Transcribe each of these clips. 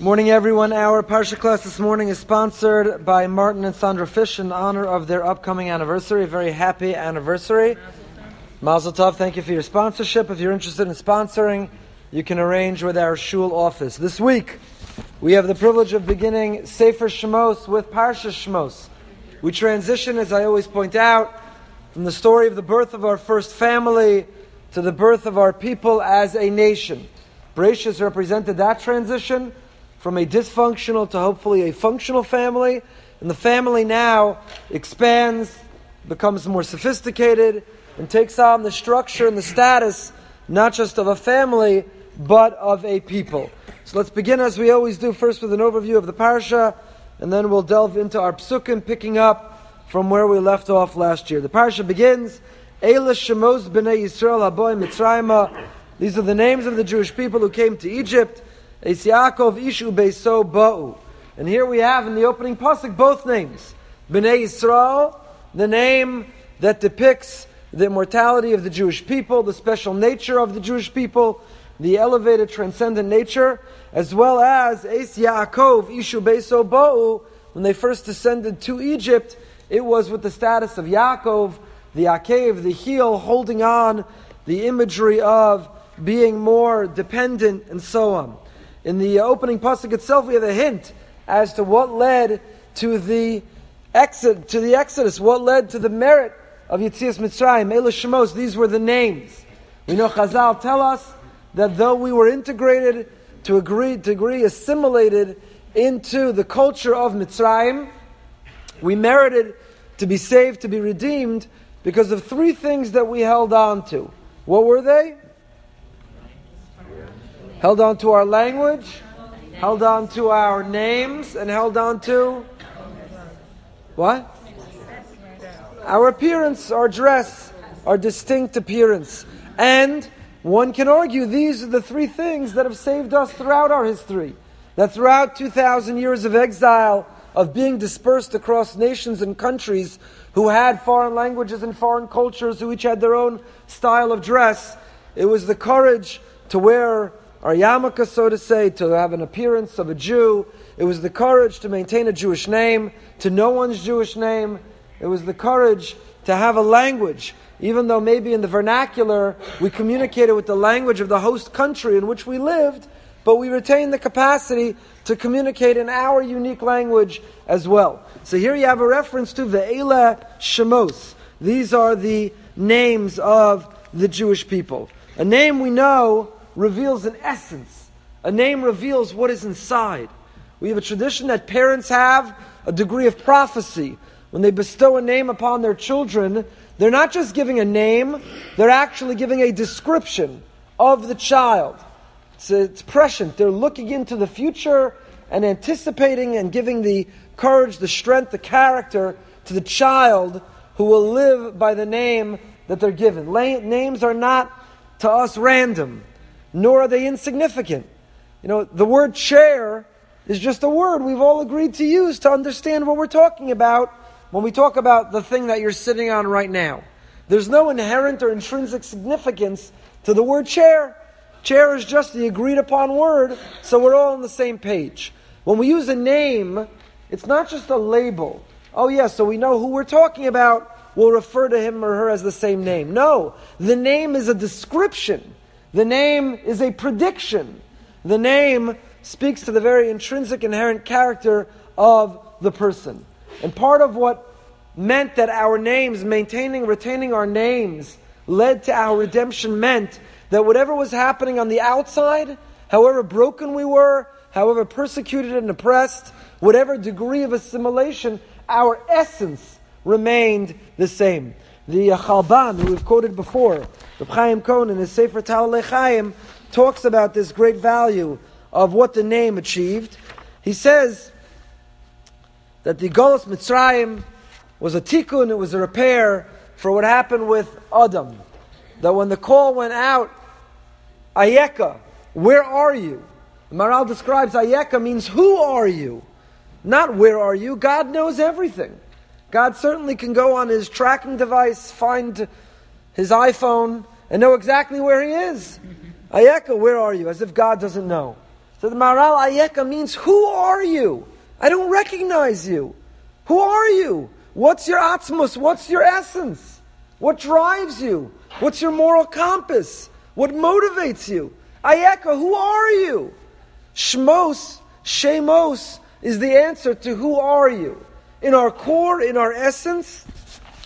Morning, everyone. Our Parsha class this morning is sponsored by Martin and Sandra Fish in honor of their upcoming anniversary. Very happy anniversary. Mazel Tov, thank you for your sponsorship. If you're interested in sponsoring, you can arrange with our shul office. This week, we have the privilege of beginning Sefer Shmos with Parsha Shmos. We transition, as I always point out, from the story of the birth of our first family to the birth of our people as a nation. Bereshis represented that transition from a dysfunctional to hopefully a functional family. And the family now expands, becomes more sophisticated, and takes on the structure and the status not just of a family, but of a people. So let's begin as we always do, first with an overview of the parsha, and then we'll delve into our psukim, picking up from where we left off last year. The parsha begins, Eila Shemos b'nei Yisrael haboy Mitzrayim. These are the names of the Jewish people who came to Egypt. Es Yaakov Ishu Beiso Ba'u. And here we have in the opening pasuk both names. Bnei Yisrael, the name that depicts the immortality of the Jewish people, the special nature of the Jewish people, the elevated transcendent nature, as well as Es Yaakov Ishu Beiso Ba'u. When they first descended to Egypt, it was with the status of Yaakov, the Akev, the heel, holding on, the imagery of being more dependent, and so on. In the opening pasuk itself, we have a hint as to what led to the exit to the Exodus, what led to the merit of Yitzias Mitzrayim, Eila Shemos. These were the names. We know Chazal tell us that though we were integrated to a degree, degree assimilated into the culture of Mitzrayim, we merited to be saved, to be redeemed, because of three things that we held on to. What were they? Held on to our language, held on to our names, and held on to what? Our appearance, our dress, our distinct appearance. And one can argue these are the three things that have saved us throughout our history. That throughout 2,000 years of exile, of being dispersed across nations and countries who had foreign languages and foreign cultures, who each had their own style of dress, it was the courage to wear our yarmulke, so to say, to have an appearance of a Jew. It was the courage to maintain a Jewish name, to know one's Jewish name. It was the courage to have a language, even though maybe in the vernacular we communicated with the language of the host country in which we lived, but we retained the capacity to communicate in our unique language as well. So here you have a reference to Ve'ela Shemos. These are the names of the Jewish people. A name we know reveals an essence. A name reveals what is inside. We have a tradition that parents have a degree of prophecy. When they bestow a name upon their children, they're not just giving a name, they're actually giving a description of the child. It's, it's prescient. They're looking into the future and anticipating and giving the courage, the strength, the character to the child who will live by the name that they're given. names are not to us random nor are they insignificant. You know, the word chair is just a word we've all agreed to use to understand what we're talking about when we talk about the thing that you're sitting on right now. There's no inherent or intrinsic significance to the word chair. Chair is just the agreed upon word, so we're all on the same page. When we use a name, it's not just a label. Oh, yes, yeah, so we know who we're talking about. We'll refer to him or her as the same name. No, the name is a description. The name is a prediction. The name speaks to the very intrinsic, inherent character of the person. And part of what meant that our names, maintaining, retaining our names, led to our redemption meant that whatever was happening on the outside, however broken we were, however persecuted and oppressed, whatever degree of assimilation, our essence remained the same. The Chalban, who we've quoted before, the Chaim Cohen in his Sefer Talei Chaim, talks about this great value of what the name achieved. He says that the Golos Mitzrayim was a tikkun, it was a repair for what happened with Adam. That when the call went out, Ayeka, where are you? Maharal describes Ayeka means who are you? Not where are you. God knows everything. God certainly can go on his tracking device, find his iPhone, and know exactly where he is. Ayeka, where are you? As if God doesn't know. So the Maharal Ayeka means, who are you? I don't recognize you. Who are you? What's your atmos? What's your essence? What drives you? What's your moral compass? What motivates you? Ayeka, who are you? Shmos, Shemos, is the answer to who are you. In our core, in our essence,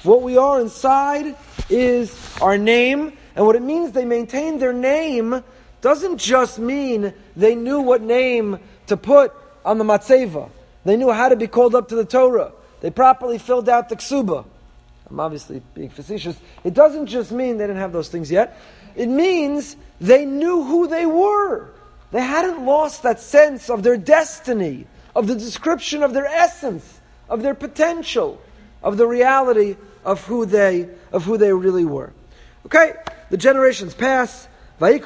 what we are inside is our name. And what it means they maintained their name doesn't just mean they knew what name to put on the matzeva. They knew how to be called up to the Torah. They properly filled out the ksuba. I'm obviously being facetious. It doesn't just mean they didn't have those things yet. It means they knew who they were. They hadn't lost that sense of their destiny, of the description of their essence, of their potential, of the reality of who they of who they really were. Okay, the generations pass. We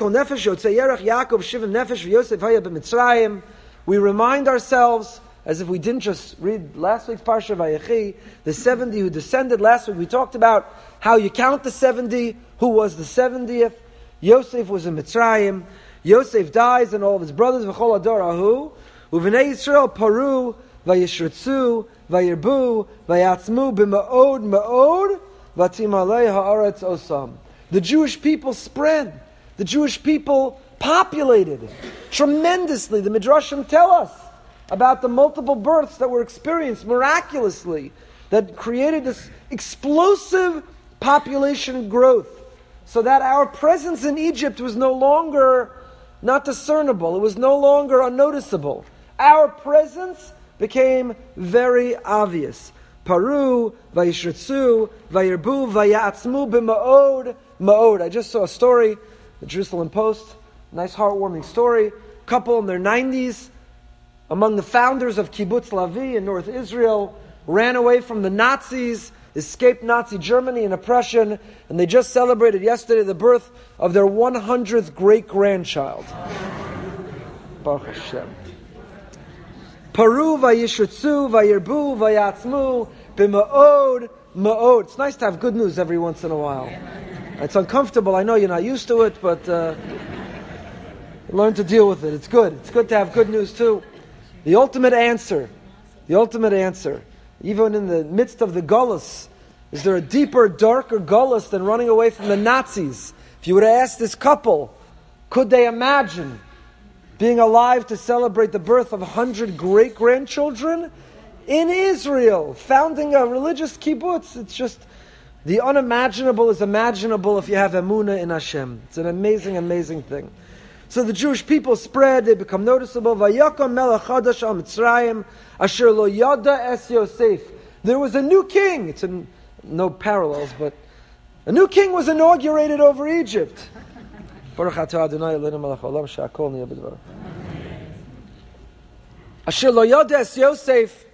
remind ourselves, as if we didn't just read last week's Parsha Vayechi, the 70 who descended last week. We talked about how you count the 70, who was the 70th. Yosef was in Mitzrayim. Yosef dies and all of his brothers, v'chol ador ahu. Paru, vayishritzu, vayirbu, vayatzmu, b'ma'od ma'od, vatimalei ha'aretz osam. The Jewish people spread. The Jewish people populated tremendously. The Midrashim tell us about the multiple births that were experienced miraculously that created this explosive population growth so that our presence in Egypt was no longer not discernible. It was no longer unnoticeable. Our presence became very obvious. Paru, Vayishritzu, Vayirbu, Vayatzmu, B'ma'od, Ma'od. I just saw a story, the Jerusalem Post, nice heartwarming story. Couple in their 90s, among the founders of Kibbutz Lavi in North Israel, ran away from the Nazis, escaped Nazi Germany and oppression, and they just celebrated yesterday the birth of their 100th great grandchild. Baruch Hashem. Paru vayishutsu vayirbu vayatzmu b'ma'od ma'od. It's nice to have good news every once in a while. It's uncomfortable. I know you're not used to it, but uh, learn to deal with it. It's good. It's good to have good news too. The ultimate answer, the ultimate answer, even in the midst of the gullus, is there a deeper, darker gullus than running away from the Nazis? If you would have asked this couple, could they imagine being alive to celebrate the birth of 100 great grandchildren in Israel, founding a religious kibbutz? It's just the unimaginable is imaginable if you have emuna in Hashem. It's an amazing, amazing thing. So the Jewish people spread, they become noticeable. Vayakom melech Mitzrayim, asher lo yada es Yosef. There was a new king. It's no parallels, but a new king was inaugurated over Egypt. Asher lo yodes Yosef,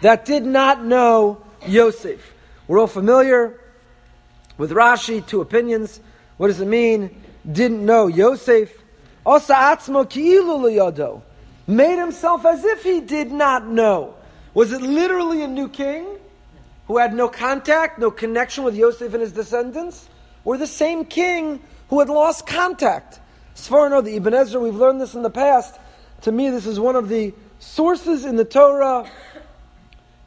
that did not know Yosef. We're all familiar with Rashi, two opinions. What does it mean? Didn't know Yosef. Asa atzmo ki'ilu. Made himself as if he did not know. Was it literally a new king who had no contact, no connection with Yosef and his descendants? Or the same king who had lost contact. Sforno, the Ibn Ezra, we've learned this in the past. To me, this is one of the sources in the Torah.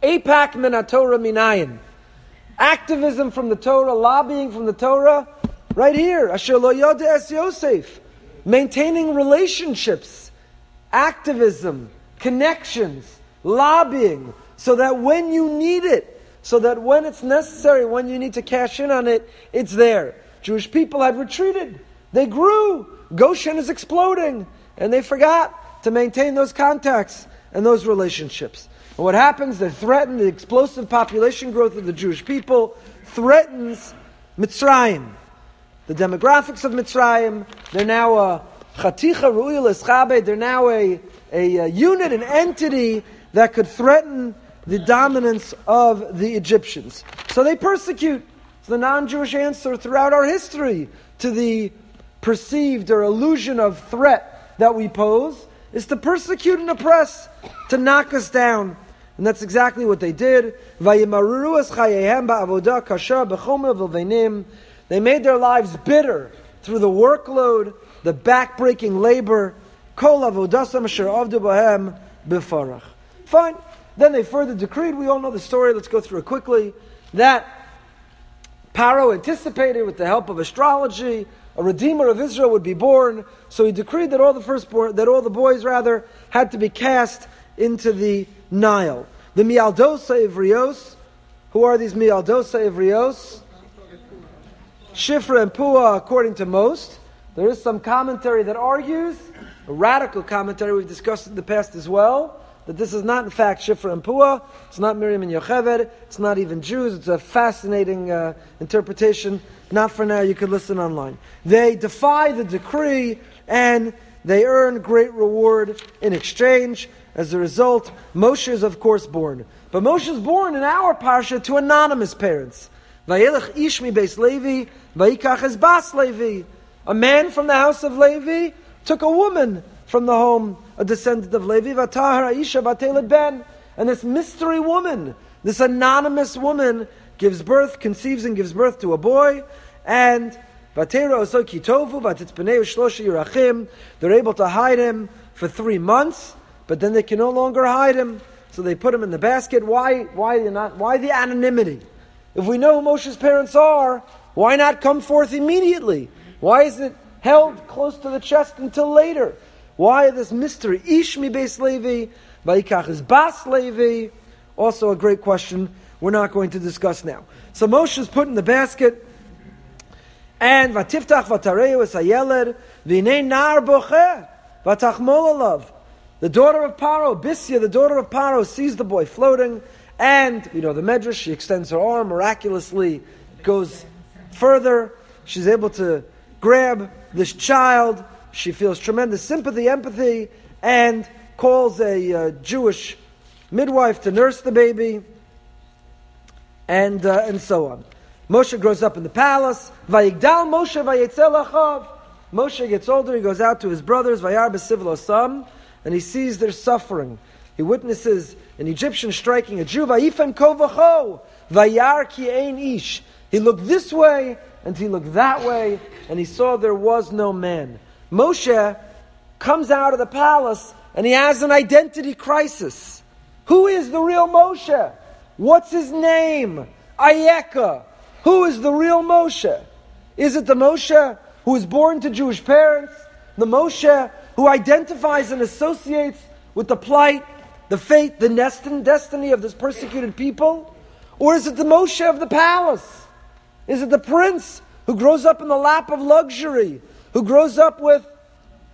Apak min Torah minayin. Activism from the Torah, lobbying from the Torah, right here. Asher lo es Yosef. Maintaining relationships, activism, connections, lobbying, so that when you need it, so that when it's necessary, when you need to cash in on it, it's there. Jewish people had retreated. They grew. Goshen is exploding. And they forgot to maintain those contacts and those relationships. And what happens? They threaten the explosive population growth of the Jewish people, threatens Mitzrayim. The demographics of Mitzrayim, they're now a chaticha ru'il eschabe, they're now a, a, a unit, an entity that could threaten the dominance of the Egyptians. So they persecute it's the non Jewish answer throughout our history to the perceived or illusion of threat that we pose is to persecute and oppress, to knock us down. And that's exactly what they did. They made their lives bitter through the workload, the backbreaking labor. Fine. Then they further decreed, we all know the story, let's go through it quickly, that Paro anticipated with the help of astrology, a redeemer of Israel would be born. So he decreed that all the firstborn, that all the boys rather, had to be cast into the Nile. The Mialdosa Ivrios, who are these Mialdosa Ivrios? Shifra and Pua, according to most. There is some commentary that argues, a radical commentary we've discussed in the past as well, that this is not in fact Shifra and Pua, it's not Miriam and Yocheved, it's not even Jews, it's a fascinating uh, interpretation. Not for now, you could listen online. They defy the decree and they earn great reward in exchange. As a result, Moshe is of course born. But Moshe is born in our parsha to anonymous parents. Vayelech Ishmi Beis Levi, Vayikach es Bas Levi. A man from the house of Levi took a woman from the home, a descendant of Levi, Vatahar Aisha Batelet Ben. And this mystery woman, this anonymous woman, gives birth, conceives and gives birth to a boy, and they're able to hide him for three months, but then they can no longer hide him, so they put him in the basket. Why, why, not, why the anonymity? If we know who Moshe's parents are, why not come forth immediately? Why is it held close to the chest until later? Why this mystery? Ishmi Beis Levi, is Bas Levi. Also a great question we're not going to discuss now. So Moshe is put in the basket, and Vatiftach Vatareu es Hayeled, V'nei Nar Boche, Vatachmol Alav. The daughter of Paro, Bisya, the daughter of Paro, sees the boy floating, and, you know, the Medrash, she extends her arm, miraculously goes further. She's able to grab this child. She feels tremendous sympathy, empathy, and calls a uh, Jewish midwife to nurse the baby, and, uh, and so on. Moshe grows up in the palace. Vayigdal Moshe vayetzel Moshe gets older, he goes out to his brothers, Vayar b'sivlo sam, and he sees their suffering. He witnesses an Egyptian striking a Jew, Vayifen kovacho, Vayar ki ein ish. He looked this way, and he looked that way, and he saw there was no man. Moshe comes out of the palace, and he has an identity crisis. Who is the real Moshe? What's his name? Ayeka. Who is the real Moshe? Is it the Moshe who was born to Jewish parents? The Moshe who identifies and associates with the plight, the fate, the destiny of this persecuted people? Or is it the Moshe of the palace? Is it the prince who grows up in the lap of luxury, who grows up with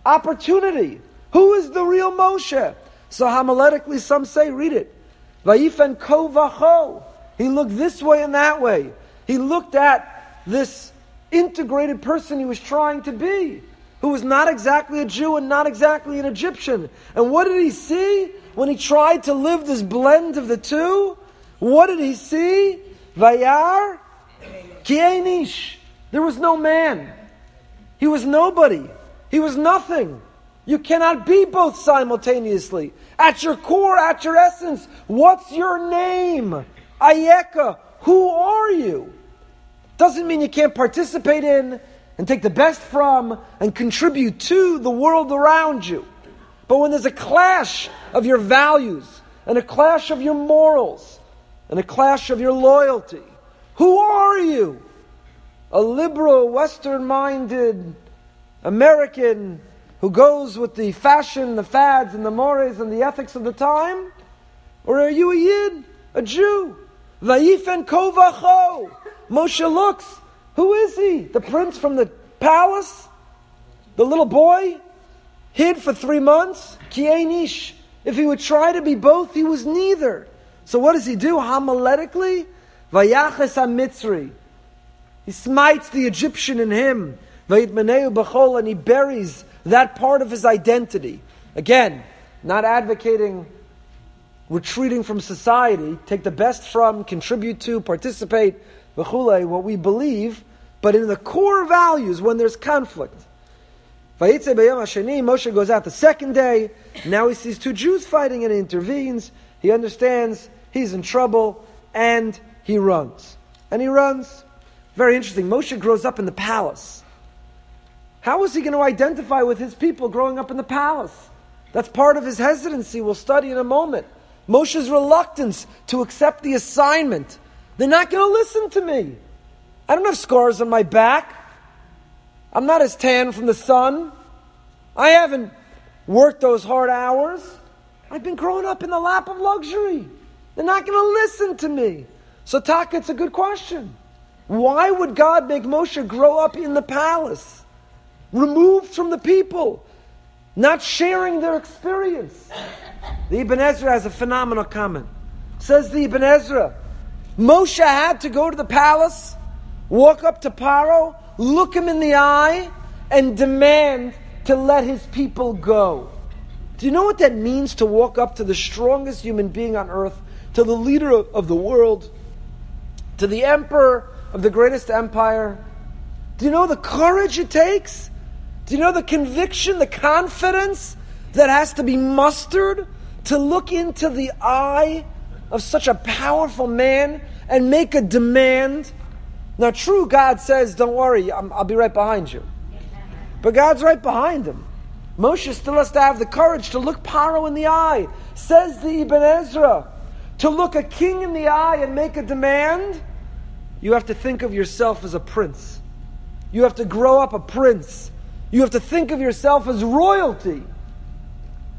opportunity? Who is the real Moshe? So homiletically, some say, read it. Vayifen kovacho. He looked this way and that way. He looked at this integrated person he was trying to be, who was not exactly a Jew and not exactly an Egyptian. And what did he see when he tried to live this blend of the two? What did he see? Vayar kienish. There was no man. He was nobody. He was nothing. You cannot be both simultaneously. At your core, at your essence, what's your name? Ayeka, who are you? Doesn't mean you can't participate in and take the best from and contribute to the world around you. But when there's a clash of your values and a clash of your morals and a clash of your loyalty, who are you? A liberal, Western minded American who goes with the fashion, the fads, and the mores and the ethics of the time? Or are you a Yid, a Jew? Vayifen kovacho. Moshe looks. Who is he? The prince from the palace? The little boy? Hid for three months? Kienish. If he would try to be both, he was neither. So what does he do? Homiletically? Vayaches ha He smites the Egyptian in him. And he buries that part of his identity. Again, not advocating retreating from society, take the best from, contribute to, participate, what we believe, but in the core values when there's conflict. Moshe goes out the second day, now he sees two Jews fighting and he intervenes, he understands he's in trouble, and he runs. And he runs. Very interesting. Moshe grows up in the palace. How is he going to identify with his people growing up in the palace? That's part of his hesitancy. We'll study in a moment. Moshe's reluctance to accept the assignment. They're not going to listen to me. I don't have scars on my back. I'm not as tan from the sun. I haven't worked those hard hours. I've been growing up in the lap of luxury. They're not going to listen to me. So, Taka, it's a good question. Why would God make Moshe grow up in the palace, removed from the people, not sharing their experience? The Ibn Ezra has a phenomenal comment. Says the Ibn Ezra, Moshe had to go to the palace, walk up to Paro, look him in the eye, and demand to let his people go. Do you know what that means to walk up to the strongest human being on earth, to the leader of, the world, to the emperor of the greatest empire? Do you know the courage it takes? Do you know the conviction, the confidence that has to be mustered to look into the eye of such a powerful man and make a demand? Now, true, God says, Don't worry, i will be right behind you. But God's right behind him. Moshe still has to have the courage to look Paro in the eye. Says the Ibn Ezra, to look a king in the eye and make a demand, you have to think of yourself as a prince. You have to grow up a prince. You have to think of yourself as royalty.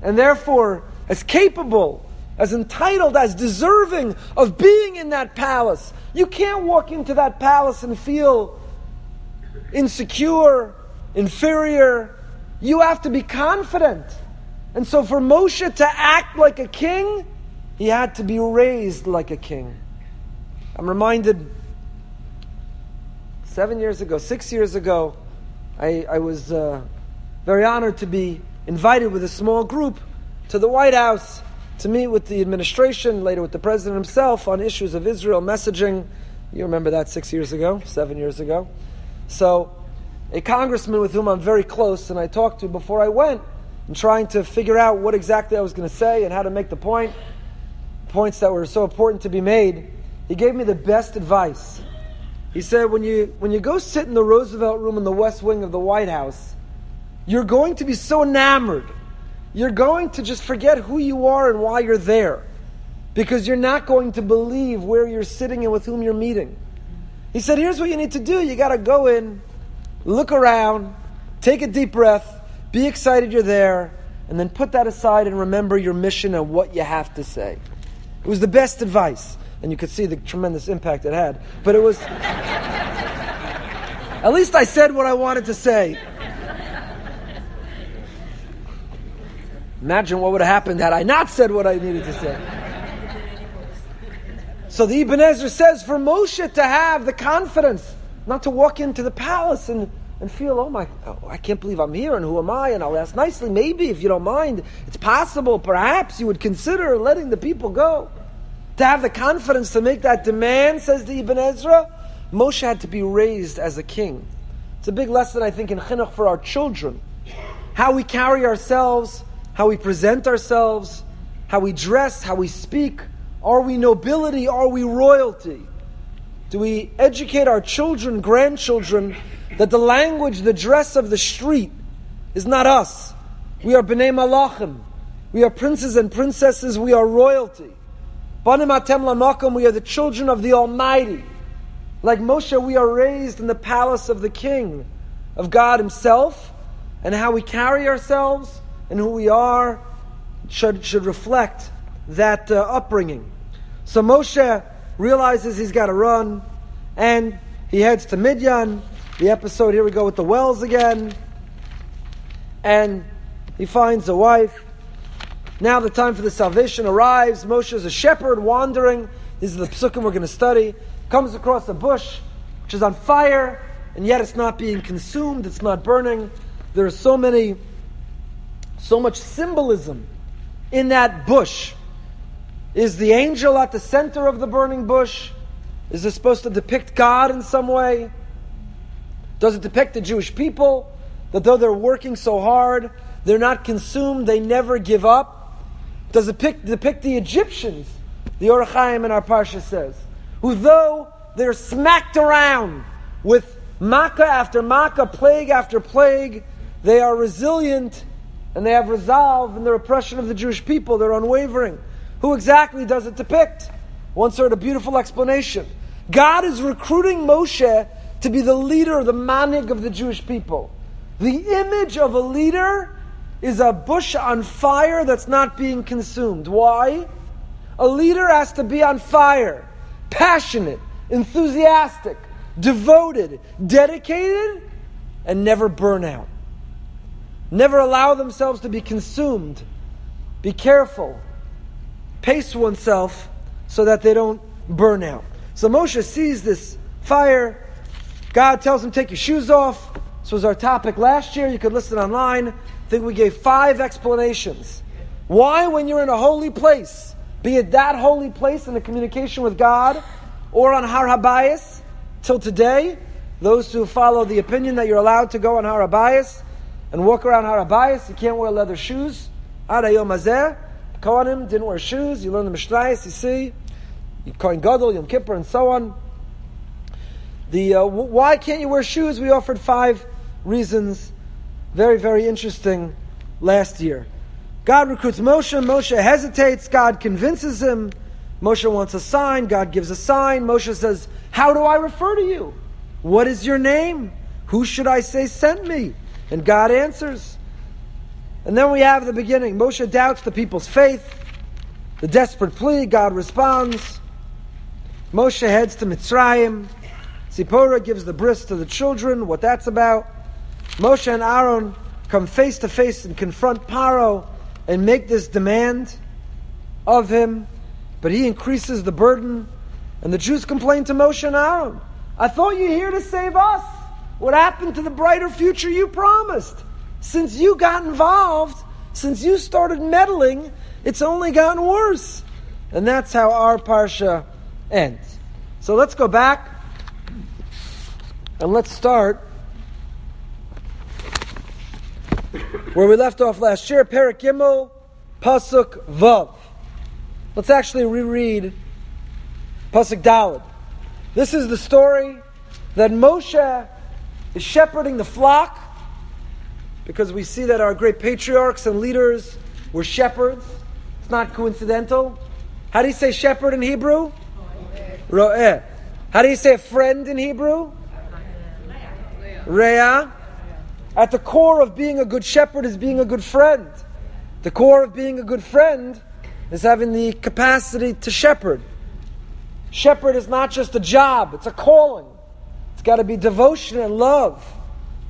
And therefore, as capable, as entitled, as deserving of being in that palace. You can't walk into that palace and feel insecure inferior. You have to be confident. And so for Moshe to act like a king, he had to be raised like a king. I'm reminded seven years ago, six years ago, I, I was uh, very honored to be invited with a small group to the White House to meet with the administration, later with the president himself, on issues of Israel messaging. You remember that six years ago, seven years ago. So a congressman with whom I'm very close and I talked to before I went and trying to figure out what exactly I was going to say and how to make the point, points that were so important to be made. He gave me the best advice. He said, when you, when you go sit in the Roosevelt room in the West Wing of the White House, you're going to be so enamored. You're going to just forget who you are and why you're there. Because you're not going to believe where you're sitting and with whom you're meeting. He said, here's what you need to do. You got to go in look around, take a deep breath, be excited you're there, and then put that aside and remember your mission and what you have to say. It was the best advice, and you could see the tremendous impact it had. But it was. at least I said what I wanted to say. Imagine what would have happened had I not said what I needed to say. So the Ibn Ezra says for Moshe to have the confidence not to walk into the palace and, and feel, oh my, oh, I can't believe I'm here and who am I? And I'll ask nicely, maybe if you don't mind, it's possible, perhaps you would consider letting the people go. To have the confidence to make that demand, says the Ibn Ezra, Moshe had to be raised as a king. It's a big lesson, I think, in chinuch for our children. How we carry ourselves, how we present ourselves, how we dress, how we speak. Are we nobility? Are we royalty? Do we educate our children, grandchildren, that the language, the dress of the street is not us? We are B'nai Malachim. We are princes and princesses. We are royalty. We are the children of the Almighty. Like Moshe, we are raised in the palace of the King, of God Himself, and how we carry ourselves and who we are should, should reflect that uh, upbringing. So Moshe realizes he's got to run, and he heads to Midian. The episode, here we go with the wells again. And he finds a wife. Now the time for the salvation arrives. Moshe is a shepherd wandering. These are the psukim we're going to study. Comes across a bush which is on fire, and yet it's not being consumed, it's not burning. There are so many, so much symbolism in that bush. Is the angel at the center of the burning bush? Is this supposed to depict God in some way? Does it depict the Jewish people? That though they're working so hard, they're not consumed, they never give up? Does it depict, depict the Egyptians, the Ohr HaChaim in our Parsha says, who though they're smacked around with Makkah after Makkah, plague after plague, they are resilient and they have resolve in their oppression of the Jewish people. They're unwavering. Who exactly does it depict? Once heard a beautiful explanation. God is recruiting Moshe to be the leader, the manhig of the Jewish people. The image of a leader is a bush on fire that's not being consumed. Why? A leader has to be on fire, passionate, enthusiastic, devoted, dedicated, and never burn out. Never allow themselves to be consumed. Be careful. Pace oneself so that they don't burn out. So Moshe sees this fire. God tells him, Take your shoes off. This was our topic last year. You could listen online. I think we gave five explanations. Why, when you're in a holy place, be it that holy place in the communication with God or on Har Habayis, till today, those who follow the opinion that you're allowed to go on Har Habayis and walk around Har Habayis, you can't wear leather shoes. Arayom Azeh, Kohanim didn't wear shoes. You learn the Mishnayos, you see. You Kohen Gadol, Yom Kippur, and so on. The uh, why can't you wear shoes? We offered five reasons. Very, very interesting last year. God recruits Moshe. Moshe hesitates. God convinces him. Moshe wants a sign. God gives a sign. Moshe says, How do I refer to you? What is your name? Who should I say sent me? And God answers. And then we have the beginning. Moshe doubts the people's faith. The desperate plea, God responds. Moshe heads to Mitzrayim. Zipporah gives the bris to the children, what that's about. Moshe and Aaron come face to face and confront Paro and make this demand of him, but he increases the burden. And the Jews complain to Moshe and Aaron. I thought you were here to save us. What happened to the brighter future you promised? Since you got involved, since you started meddling, it's only gotten worse. And that's how our Parsha ends. So let's go back and let's start where we left off last year, Perek Gimel, Pasuk Vav. Let's actually reread Pasuk Daled. This is the story that Moshe is shepherding the flock because we see that our great patriarchs and leaders were shepherds. It's not coincidental. How do you say shepherd in Hebrew? Ro'eh. How do you say friend in Hebrew? Reah. At the core of being a good shepherd is being a good friend. The core of being a good friend is having the capacity to shepherd. Shepherd is not just a job, it's a calling. It's got to be devotion and love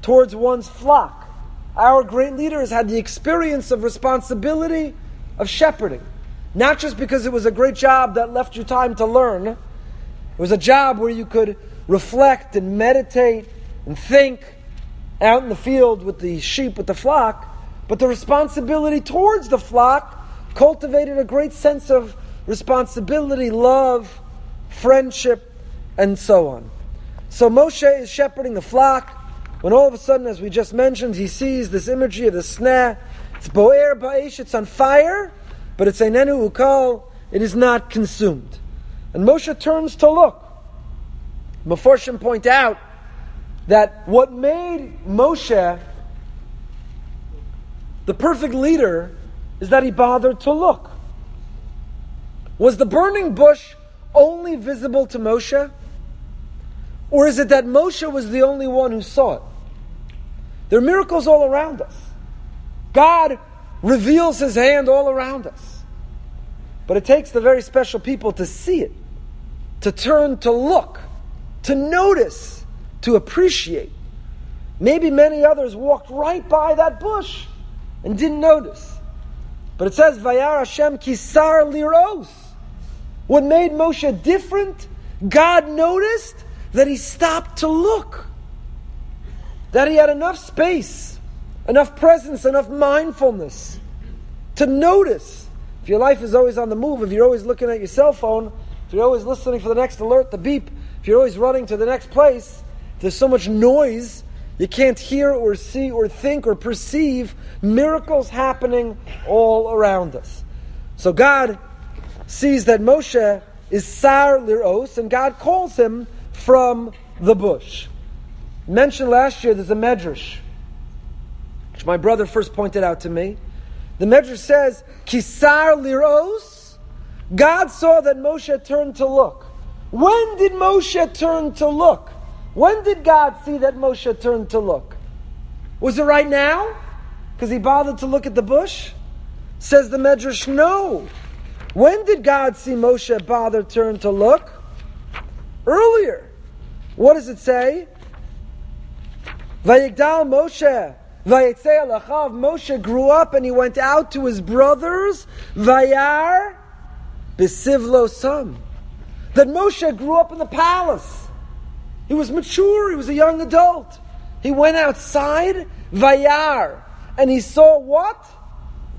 towards one's flock. Our great leaders had the experience of responsibility of shepherding. Not just because it was a great job that left you time to learn, it was a job where you could reflect and meditate and think out in the field with the sheep, with the flock. But the responsibility towards the flock cultivated a great sense of responsibility, love, friendship, and so on. So Moshe is shepherding the flock when all of a sudden, as we just mentioned, he sees this imagery of the snare. It's boer ba'ish, it's on fire, but it's einenu ukal, it is not consumed. And Moshe turns to look. Meforshim point out that what made Moshe the perfect leader is that he bothered to look. Was the burning bush only visible to Moshe? Or is it that Moshe was the only one who saw it? There are miracles all around us. God reveals his hand all around us. But it takes the very special people to see it, to turn to look, to notice, to appreciate. Maybe many others walked right by that bush and didn't notice. But it says, Vayar Hashem kisar liros. What made Moshe different, God noticed that he stopped to look. That he had enough space, enough presence, enough mindfulness to notice. If your life is always on the move, if you're always looking at your cell phone, if you're always listening for the next alert, the beep, if you're always running to the next place, there's so much noise, you can't hear or see or think or perceive miracles happening all around us. So God sees that Moshe is Sar Liros, and God calls him from the bush. Mentioned last year, there's a medrash, which my brother first pointed out to me. The medrash says, Kisar liros, God saw that Moshe turned to look. When did Moshe turn to look? When did God see that Moshe turned to look? Was it right now? Because he bothered to look at the bush? Says the Medrash, no. When did God see Moshe bother turn to look? Earlier. What does it say? Vayigdal Moshe. Vayetzei Moshe grew up and he went out to his brothers. Vayar besivlo sam. That Moshe grew up in the palace. He was mature. He was a young adult. He went outside. Vayar. And he saw what?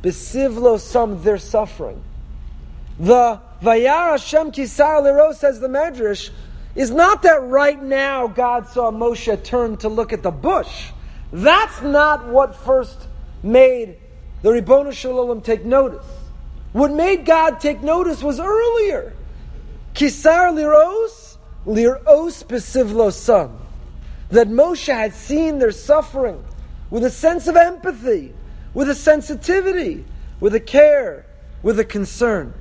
Besivlo sam, their suffering. The Vayar Hashem Kisar Lero says the Medrash is not that right now God saw Moshe turn to look at the bush. That's not what first made the Ribbono Shel Olam take notice. What made God take notice was earlier. Kisar liros, liros besivlo son. That Moshe had seen their suffering with a sense of empathy, with a sensitivity, with a care, with a concern.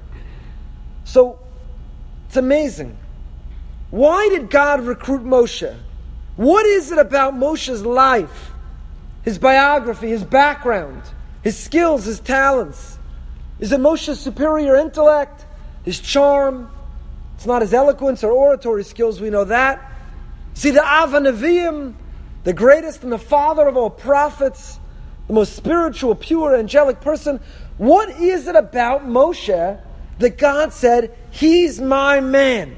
So, it's amazing. Why did God recruit Moshe? What is it about Moshe's life, his biography, his background, his skills, his talents? Is it Moshe's superior intellect, his charm? It's not his eloquence or oratory skills, we know that. See, the Avanavim, the greatest and the father of all prophets, the most spiritual, pure, angelic person, what is it about Moshe that God said, He's my man?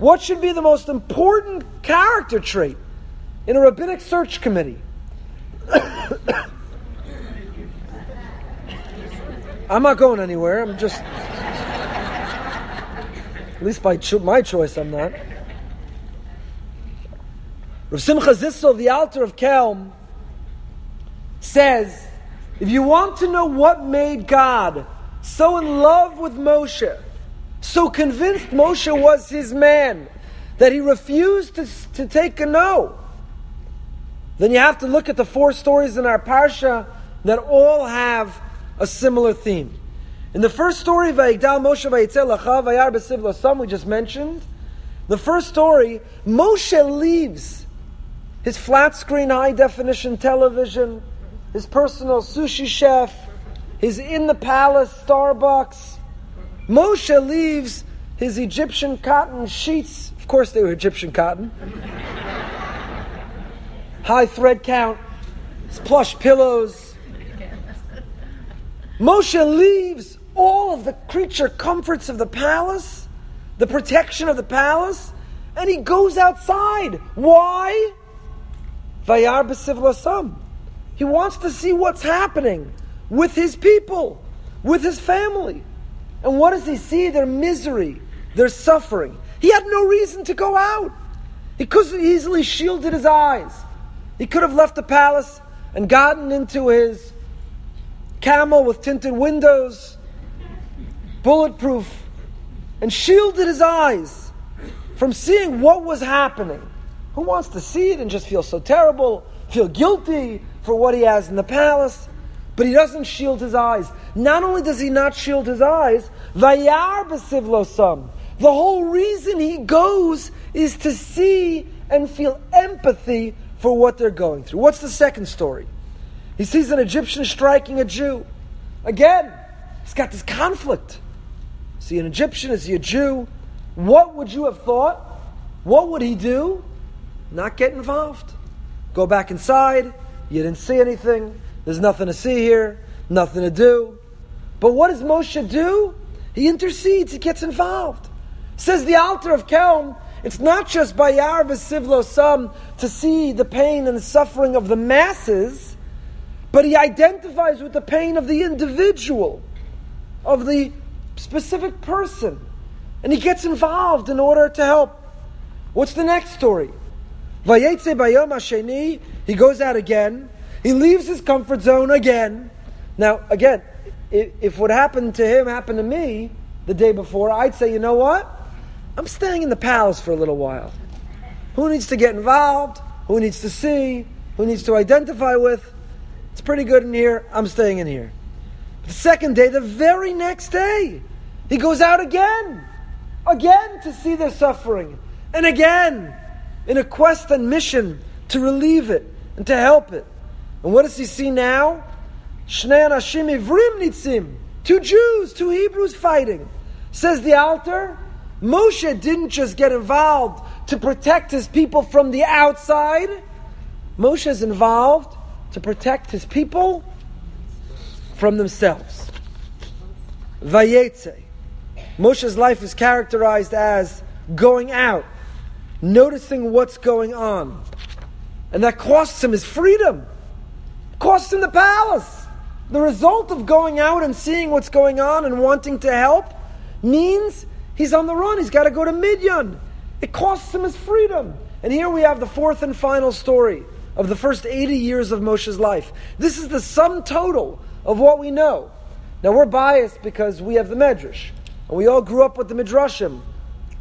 What should be the most important character trait in a rabbinic search committee? I'm not going anywhere. I'm just, at least by cho- my choice, I'm not. Rav Simcha Zissel, the Alter of Kelm, says, if you want to know what made God so in love with Moshe, so convinced Moshe was his man, that he refused to, to take a no, then you have to look at the four stories in our Parsha that all have a similar theme. In the first story, Vayigdal Moshe Vayitzel Vayar B'Siv Losam, we just mentioned, the first story, Moshe leaves his flat screen high definition television, his personal sushi chef, his in the palace Starbucks. Moshe leaves his Egyptian cotton sheets. Of course, they were Egyptian cotton. High thread count, his plush pillows. Moshe leaves all of the creature comforts of the palace, the protection of the palace, and he goes outside. Why? Vayar b'sivlasam. He wants to see what's happening with his people, with his family. And what does he see? Their misery, their suffering. He had no reason to go out. He could have easily shielded his eyes. He could have left the palace and gotten into his camel with tinted windows, bulletproof, and shielded his eyes from seeing what was happening. Who wants to see it and just feel so terrible, feel guilty for what he has in the palace? But he doesn't shield his eyes. Not only does he not shield his eyes, vayar besivlosam. The whole reason he goes is to see and feel empathy for what they're going through. What's the second story? He sees an Egyptian striking a Jew. Again, he's got this conflict. Is he an Egyptian? Is he a Jew? What would you have thought? What would he do? Not get involved. Go back inside. You didn't see anything. There's nothing to see here, nothing to do. But what does Moshe do? He intercedes, he gets involved. Says the Alter of Kelm, it's not just by Yar V'Sivlo Sam to see the pain and the suffering of the masses, but he identifies with the pain of the individual, of the specific person. And he gets involved in order to help. What's the next story? He goes out again, he leaves his comfort zone again. Now, again, if what happened to him happened to me the day before, I'd say, you know what? I'm staying in the palace for a little while. Who needs to get involved? Who needs to see? Who needs to identify with? It's pretty good in here. I'm staying in here. The second day, the very next day, he goes out again, again to see their suffering, and again in a quest and mission to relieve it and to help it. And what does he see now? Two Jews, two Hebrews fighting. Says the Alter, Moshe didn't just get involved to protect his people from the outside. Moshe is involved to protect his people from themselves. Vayetze. Moshe's life is characterized as going out, noticing what's going on. And that costs him his freedom, costs him the palace. The result of going out and seeing what's going on and wanting to help means he's on the run. He's got to go to Midian. It costs him his freedom. And here we have the fourth and final story of the first 80 years of Moshe's life. This is the sum total of what we know. Now we're biased because we have the Medrash. And we all grew up with the Midrashim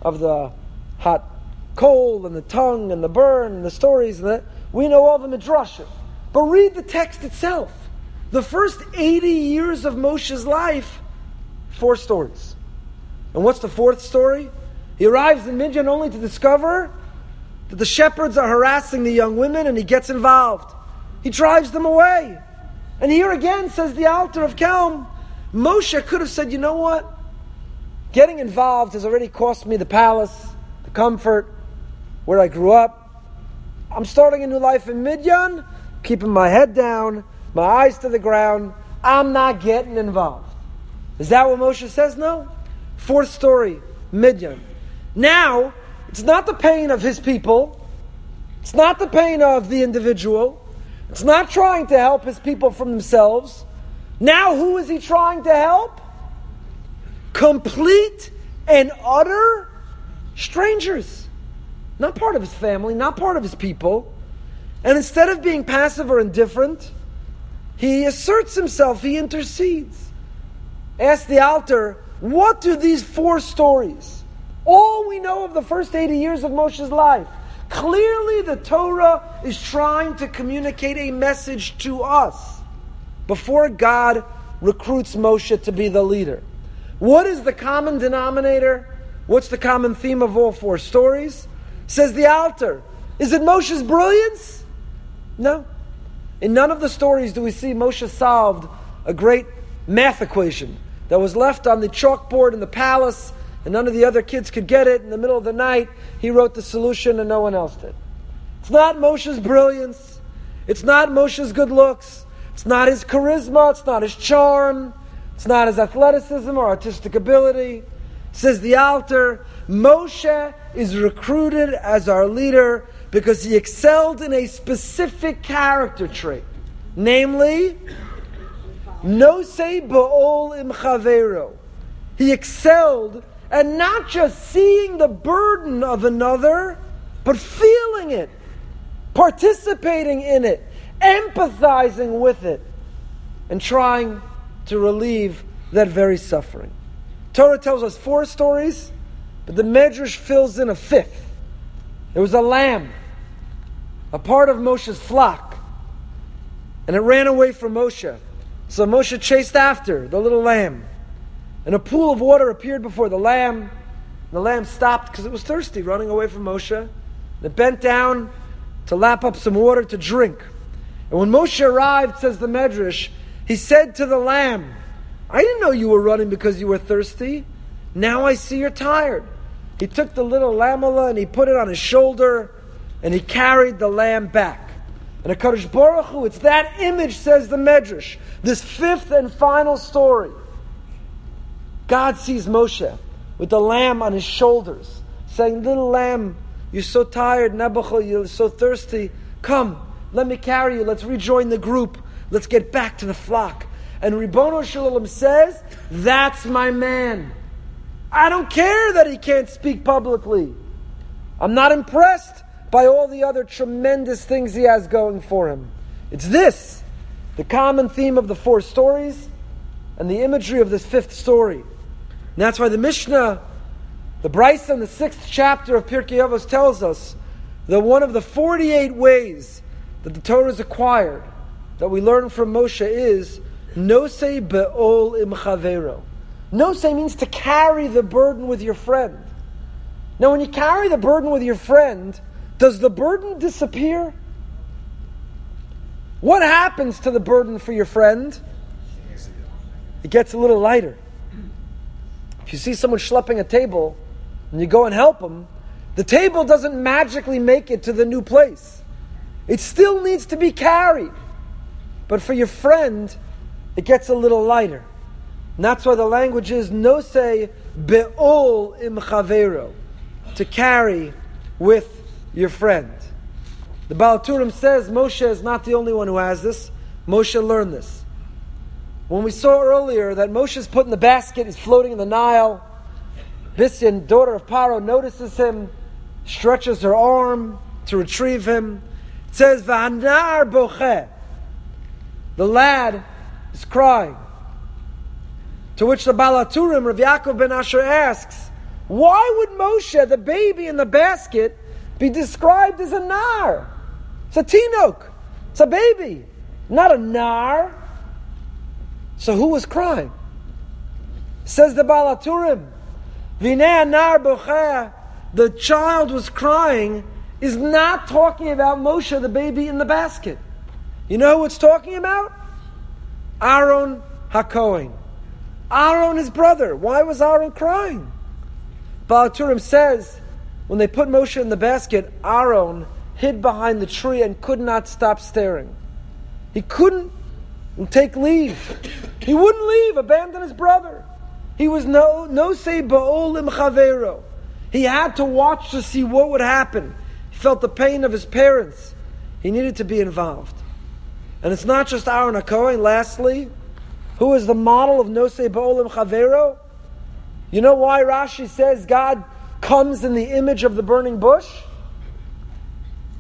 of the hot coal and the tongue and the burn and the stories and that. We know all the Midrashim. But read the text itself. The first 80 years of Moshe's life, four stories. And what's the fourth story? He arrives in Midian only to discover that the shepherds are harassing the young women and he gets involved. He drives them away. And here again, says the Alter of Kelm, Moshe could have said, you know what? Getting involved has already cost me the palace, the comfort, where I grew up. I'm starting a new life in Midian, keeping my head down, my eyes to the ground. I'm not getting involved. Is that what Moshe says? No. Fourth story, Midian. Now, it's not the pain of his people. It's not the pain of the individual. It's not trying to help his people from themselves. Now, who is he trying to help? Complete and utter strangers. Not part of his family, not part of his people. And instead of being passive or indifferent, he asserts himself, he intercedes. Ask the Alter, what do these four stories, all we know of the first 80 years of Moshe's life, clearly the Torah is trying to communicate a message to us before God recruits Moshe to be the leader. What is the common denominator? What's the common theme of all four stories? Says the Alter. Is it Moshe's brilliance? No. In none of the stories do we see Moshe solved a great math equation that was left on the chalkboard in the palace, and none of the other kids could get it. In the middle of the night, he wrote the solution, and no one else did. It's not Moshe's brilliance. It's not Moshe's good looks. It's not his charisma. It's not his charm. It's not his athleticism or artistic ability. Says the Alter, Moshe is recruited as our leader because he excelled in a specific character trait, namely, no say ba'ol im chavero. He excelled at not just seeing the burden of another, but feeling it, participating in it, empathizing with it, and trying to relieve that very suffering. Torah tells us four stories, but the Medrash fills in a fifth. There was a lamb a part of Moshe's flock. And it ran away from Moshe. So Moshe chased after the little lamb. And a pool of water appeared before the lamb. The lamb stopped because it was thirsty, running away from Moshe. It bent down to lap up some water to drink. And when Moshe arrived, says the Medrash, he said to the lamb, I didn't know you were running because you were thirsty. Now I see you're tired. He took the little lamela and he put it on his shoulder and he carried the lamb back. And a Kadosh Baruch Hu, it's that image, says the Medrash, this fifth and final story. God sees Moshe with the lamb on his shoulders, saying, Little lamb, you're so tired, Nebuchadnezzar, you're so thirsty. Come, let me carry you. Let's rejoin the group. Let's get back to the flock. And Ribbono Shel Olam says, That's my man. I don't care that he can't speak publicly. I'm not impressed by all the other tremendous things he has going for him. It's this, the common theme of the four stories and the imagery of this fifth story. And that's why the Mishnah, the Brisa in the sixth chapter of Pirkei Avos tells us that one of the 48 ways that the Torah is acquired, that we learn from Moshe, is no Nosei be'ol im chavero. Nosei means to carry the burden with your friend. Now, when you carry the burden with your friend, does the burden disappear? What happens to the burden for your friend? It gets a little lighter. If you see someone schlepping a table and you go and help them, the table doesn't magically make it to the new place. It still needs to be carried. But for your friend, it gets a little lighter. And that's why the language is no say be'ol im chavero, to carry with your friend. The Baal HaTurim says Moshe is not the only one who has this. Moshe learned this. When we saw earlier that Moshe is put in the basket, he's floating in the Nile. Bisyan, daughter of Paro, notices him, stretches her arm to retrieve him. It says, V'hanar boche. The lad is crying. To which the Baal HaTurim, Rav Yaakov ben Asher asks, why would Moshe, the baby in the basket, be described as a nar? It's a tinok. It's a baby, not a nar. So who was crying? Says the Baal HaTurim, Vinei nar bocheh, the child was crying, is not talking about Moshe, the baby in the basket. You know who it's talking about? Aaron HaKohen. Aaron, his brother. Why was Aaron crying? Baal HaTurim says, when they put Moshe in the basket, Aaron hid behind the tree and could not stop staring. He couldn't take leave. He wouldn't leave, abandon his brother. He was no no say ba'olim chavero. He had to watch to see what would happen. He felt the pain of his parents. He needed to be involved. And it's not just Aaron HaKohen. Lastly, who is the model of Nosei Ba'olim Chavero? You know why Rashi says God comes in the image of the burning bush?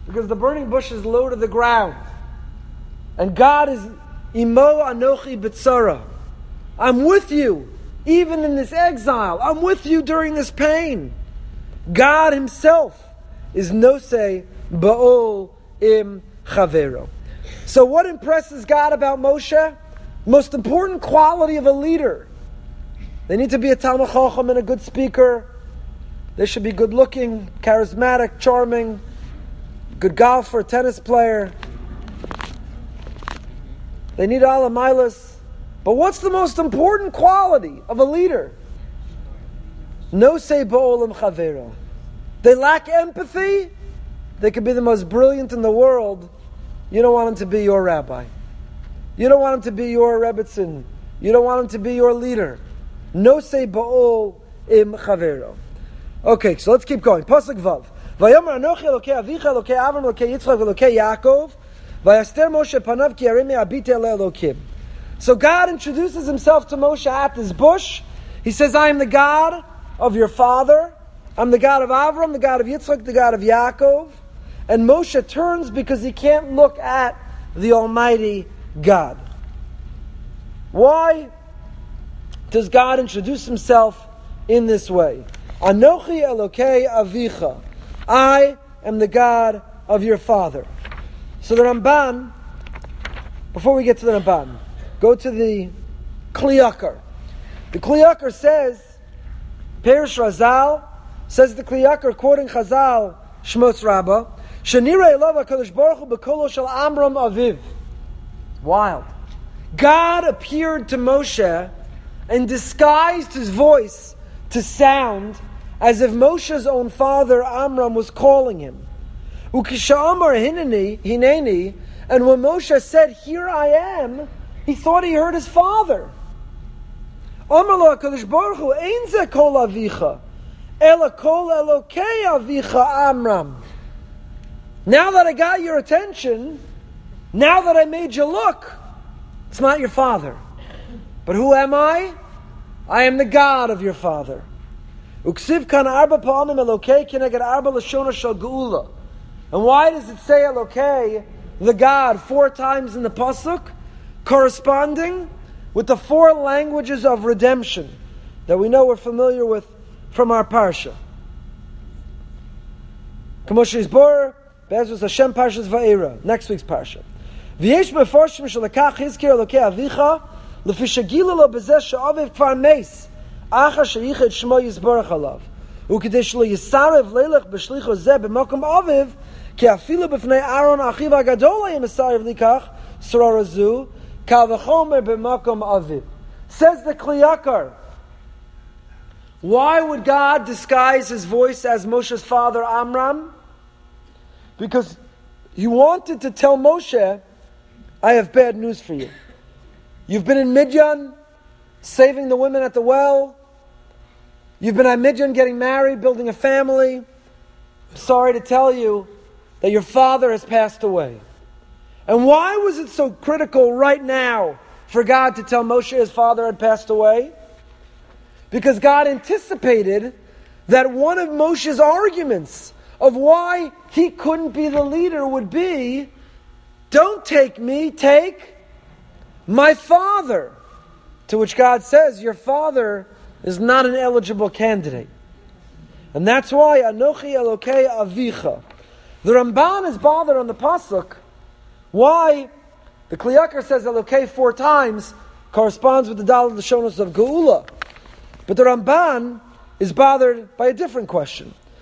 Because the burning bush is low to the ground. And God is Imo Anochi Bitsara. I'm with you, even in this exile. I'm with you during this pain. God Himself is Nosei Ba'ol Im Chavero. So, what impresses God about Moshe? Most important quality of a leader. They need to be a Talmid Chacham and a good speaker. They should be good looking, charismatic, charming, good golfer, tennis player. They need all milas. But what's the most important quality of a leader? No say bo'olam chavero. They lack empathy. They could be the most brilliant in the world. You don't want them to be your rabbi. You don't want him to be your rebbitzin. You don't want him to be your leader. No say ba'ol im chavero. Okay, so let's keep going. Pasuk vav. So God introduces himself to Moshe at this bush. He says, I am the God of your father. I'm the God of Avram, the God of Yitzchak, the God of Yaakov. And Moshe turns because he can't look at the Almighty God. Why does God introduce himself in this way? Anochi Elokei Avicha. I am the God of your father. So the Ramban, before we get to the Ramban, go to the Kli Yakar. The Kli Yakar says, Perish Razal, says the Kli Yakar, quoting Chazal, Shmos Rabbah, Shanira Elava Kadosh Baruch Hu B'Kolo Shal Amram Aviv. Wild. God appeared to Moshe and disguised his voice to sound as if Moshe's own father Amram was calling him. Hineni, and when Moshe said, Here I am, he thought he heard his father. Amar HaKadosh Baruch Hu, Ein ze kol avicha, ela kol elokei avicha Amram. Now that I got your attention, now that I made you look, it's not your father. But who am I? I am the God of your father. And why does it say elokei, the God, four times in the pasuk, corresponding with the four languages of redemption that we know we're familiar with from our parsha? Bezos Hashem Parshas Va'era, next week's Parsha. V'yesh meforshim shalakach hizkir elokei avicha, lefi lo bezeh she'ovev kvar meis, acha she'ich et shmo yizborach alav. וכדי שלא יסרב לילך בשליחו זה במקום אביו, כי אפילו בפני אהרון אחיו הגדול היה מסרב לכך, סרור הזו, קל וחומר Says the Kli Yakar, why would God disguise his voice as Moshe's father Amram? Because he wanted to tell Moshe, I have bad news for you. You've been in Midian, saving the women at the well. You've been at Midian getting married, building a family. I'm sorry to tell you that your father has passed away. And why was it so critical right now for God to tell Moshe his father had passed away? Because God anticipated that one of Moshe's arguments of why he couldn't be the leader would be don't take me, take my father. To which God says, Your father is not an eligible candidate. And that's why Anochi Elokei Avicha. The Ramban is bothered on the Pasuk. Why? The Kli Yakar says Elokei four times, corresponds with the Daled Lashonos of Geula. But the Ramban is bothered by a different question.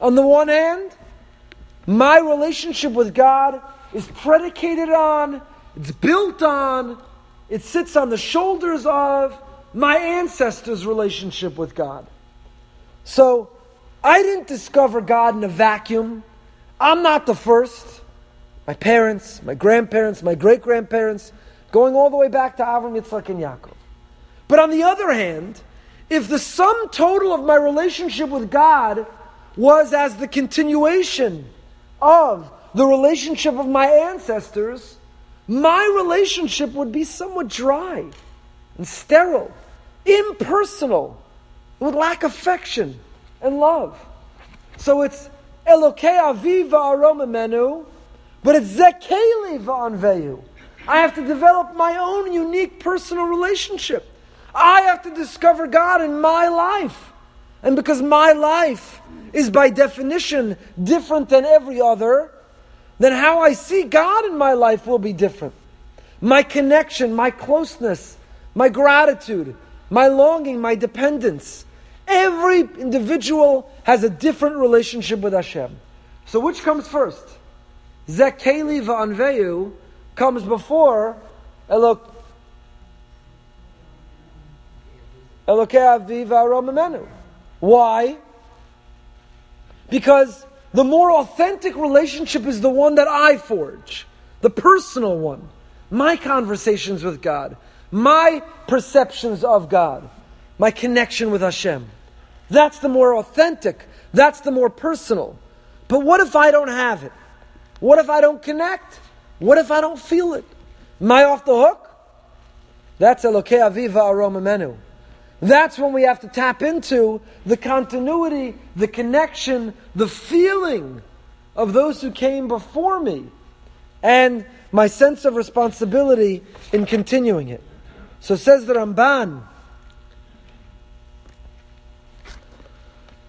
On the one hand, my relationship with God is predicated on, it's built on, it sits on the shoulders of my ancestors' relationship with God. So, I didn't discover God in a vacuum. I'm not the first. My parents, my grandparents, my great grandparents, going all the way back to Avram, Yitzchak, and Yaakov. But on the other hand, if the sum total of my relationship with God was as the continuation of the relationship of my ancestors, my relationship would be somewhat dry and sterile, impersonal, would lack affection and love. So it's Elokei Aviva Aroma Menu, but it's Zekeli Va'anveyu. I have to develop my own unique personal relationship. I have to discover God in my life. And because my life is by definition different than every other, then how I see God in my life will be different. My connection, my closeness, my gratitude, my longing, my dependence. Every individual has a different relationship with Hashem. So which comes first? Zekeli va'anveyu comes before Elok Why? Because the more authentic relationship is the one that I forge, the personal one, my conversations with God, my perceptions of God, my connection with Hashem. That's the more authentic, that's the more personal. But what if I don't have it? What if I don't connect? What if I don't feel it? Am I off the hook? That's Elokei Aviva Aroma Menu. That's when we have to tap into the continuity, the connection, the feeling of those who came before me, and my sense of responsibility in continuing it. So says the Ramban.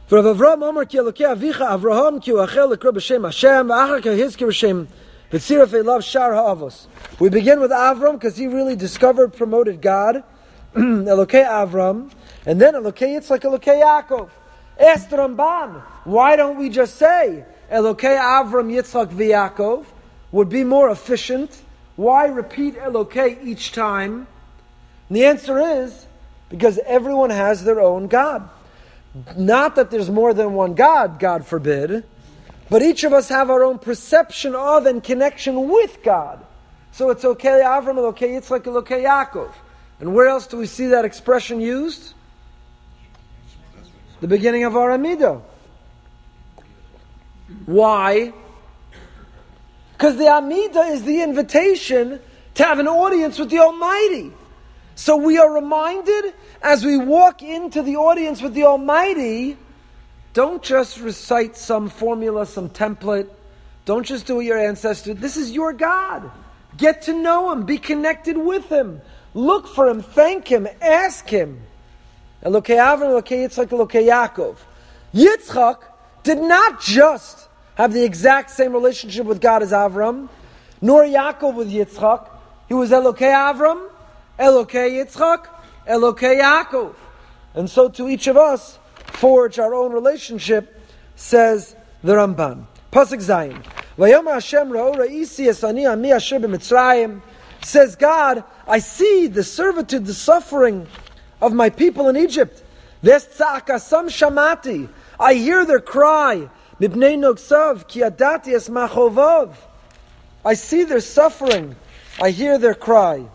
Avraham Omer ki Elokei Avicha Avraham ki Uachel Lekro B'Shem Hashem V'achar Ka Hizki B'Shem V'tziraf love Shar Ha'avos. We begin with Avram because he really discovered, promoted God. Elokei Avram, and then Elokei Yitzchak, Elokei Yaakov. Ask Ramban, why don't we just say Elokei Avram, Yitzchak, V'Yaakov would be more efficient? Why repeat Elokei each time? And the answer is because everyone has their own God. Not that there's more than one God, God forbid, but each of us have our own perception of and connection with God. So it's okay Avram, okay Yitzchak, okay Yaakov. And where else do we see that expression used? The beginning of our Amidah. Why? Because the Amida is the invitation to have an audience with the Almighty. So we are reminded as we walk into the audience with the Almighty, don't just recite some formula, some template. Don't just do what your ancestors. This is your God. Get to know Him. Be connected with Him. Look for Him. Thank Him. Ask Him. Elokei Avram, Elokei Yitzchak, Elokei Yaakov. Yitzchak did not just have the exact same relationship with God as Avram, nor Yaakov with Yitzchak. He was Elokei Avram, Elokei Yitzchak, Elokei Yaakov. And so to each of us, forge our own relationship, says the Ramban. Pasuk Zayin. Vayom Hashem esani ami asher b'mitzrayim. Says God, I see the servitude, the suffering of my people in Egypt. Tza'akasam shamati. I hear their cry. Ki. I see their suffering. I hear their cry.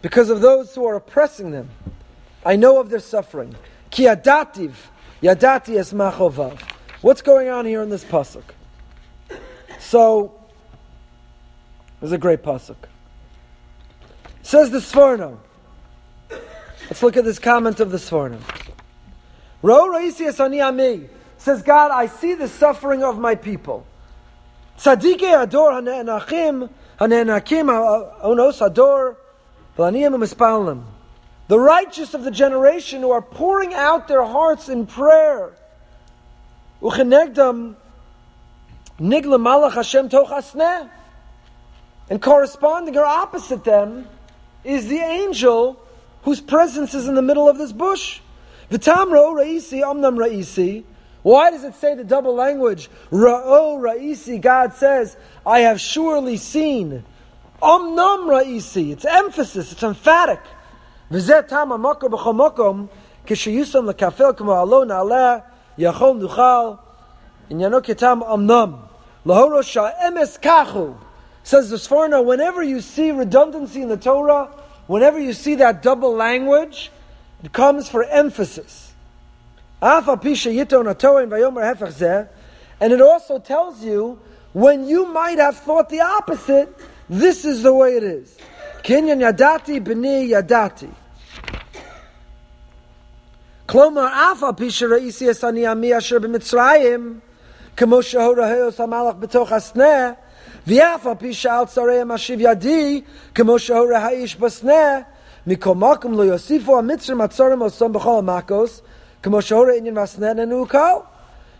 Because of those who are oppressing them. I know of their suffering. Ki yadati es. What's going on here in this pasuk? So, there's a great pasuk. Says the Sforno. Let's look at this comment of the Sforno. Ro raisi esani ami. Says God, I see the suffering of my people. Tzadike ador hanenachim, hanenakim, onos ador, the righteous of the generation who are pouring out their hearts in prayer. And corresponding or opposite them is the angel whose presence is in the middle of this bush. V'tamro ra'isi omnam ra'isi. Why does it say the double language? Ra'o ra'isi. God says, I have surely seen. Omnam ra'isi. It's emphasis. It's emphatic. V'zeh tam ha'makor b'chol mokom k'sheyusam l'kafel k'mo alo na'aleh yachol nuchal inyano ketam omnam lahoro sha'emes kachu says the Sforno, whenever you see redundancy in the Torah, whenever you see that double language, it comes for emphasis. And it also tells you when you might have thought the opposite, this is the way it is. Kinyan yadati b'ni yadati. Klomar afa pisha re'isi esani ami asher b'mitzrayim כמו שהורה היוס המלאך בתוך הסנה ואף על פי שאל צרי המשיב ידי כמו שהורה האיש בסנה מכל מקום לא יוסיפו המצרים הצורים עושים בכל המקוס כמו שהורה עניין והסנה ננו קל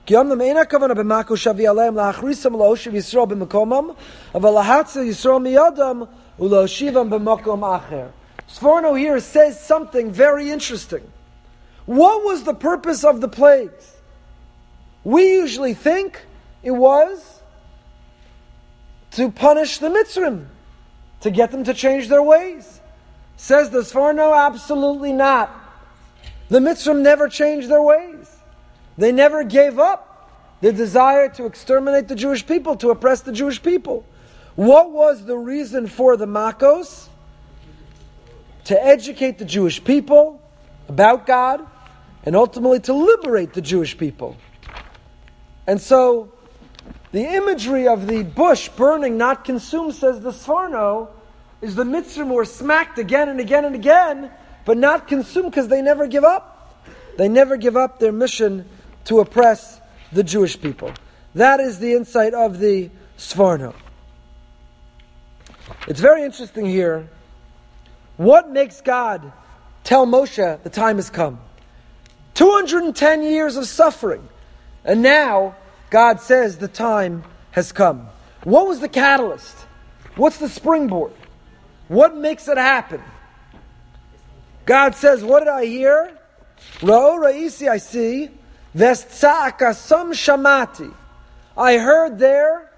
כי אמנם אין הכוונה במקו שבי עליהם להכריסם להושיב ישראל במקומם, אבל להציל ישראל מידם ולהושיבם במקום אחר. Sforno here says something very interesting. What was the purpose of the plagues? We usually think it was to punish the Mitzrim, to get them to change their ways. Says the Sforno, absolutely not. The Mitzrim never changed their ways. They never gave up the desire to exterminate the Jewish people, to oppress the Jewish people. What was the reason for the Makos? To educate the Jewish people about God and ultimately to liberate the Jewish people. And so, the imagery of the bush burning, not consumed, says the Sforno, is the Mitzrim were smacked again and again and again, but not consumed because they never give up. They never give up their mission to oppress the Jewish people. That is the insight of the Sforno. It's very interesting here. What makes God tell Moshe the time has come? 210 years of suffering. And now God says the time has come. What was the catalyst? What's the springboard? What makes it happen? God says, What did I hear? Ra'o ra'isi, I see. Vestza'akasam shamati. I heard their,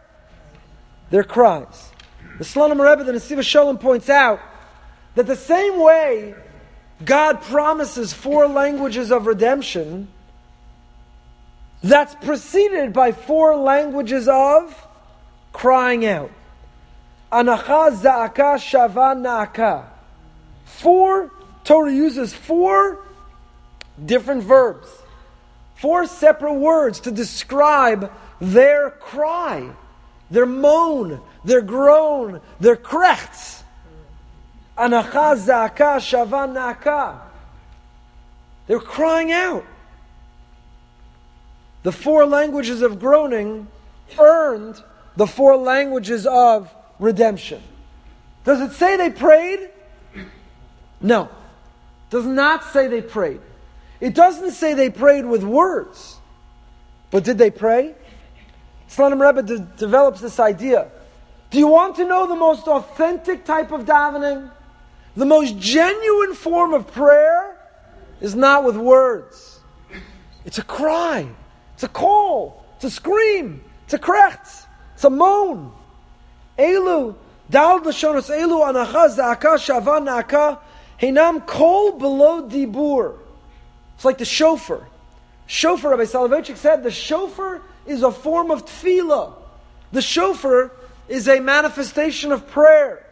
their cries. The Slonim Rebbe, the Nesiva Shalom points out that the same way God promises four languages of redemption, that's preceded by four languages of crying out. Anacha za'aka shava na'aka. Four, Torah uses four different verbs. Four separate words to describe their cry, their moan, their groan, their krechts. Anacha zaka shavan naka. They're crying out. The four languages of groaning earned the four languages of redemption. Does it say they prayed? No. Does not say they prayed. It doesn't say they prayed with words. But did they pray? Slonim Rebbe de- develops this idea. Do you want to know the most authentic type of davening? The most genuine form of prayer is not with words. It's a cry. A call. to scream. to a krecht. It's moan. Elu, dal l'shonos elu anacha zaka shava naka hinam kol below dibur. It's like the shofar. Shofar, Rabbi Soloveitchik said, the shofar is a form of tefillah. The shofar is a manifestation of prayer.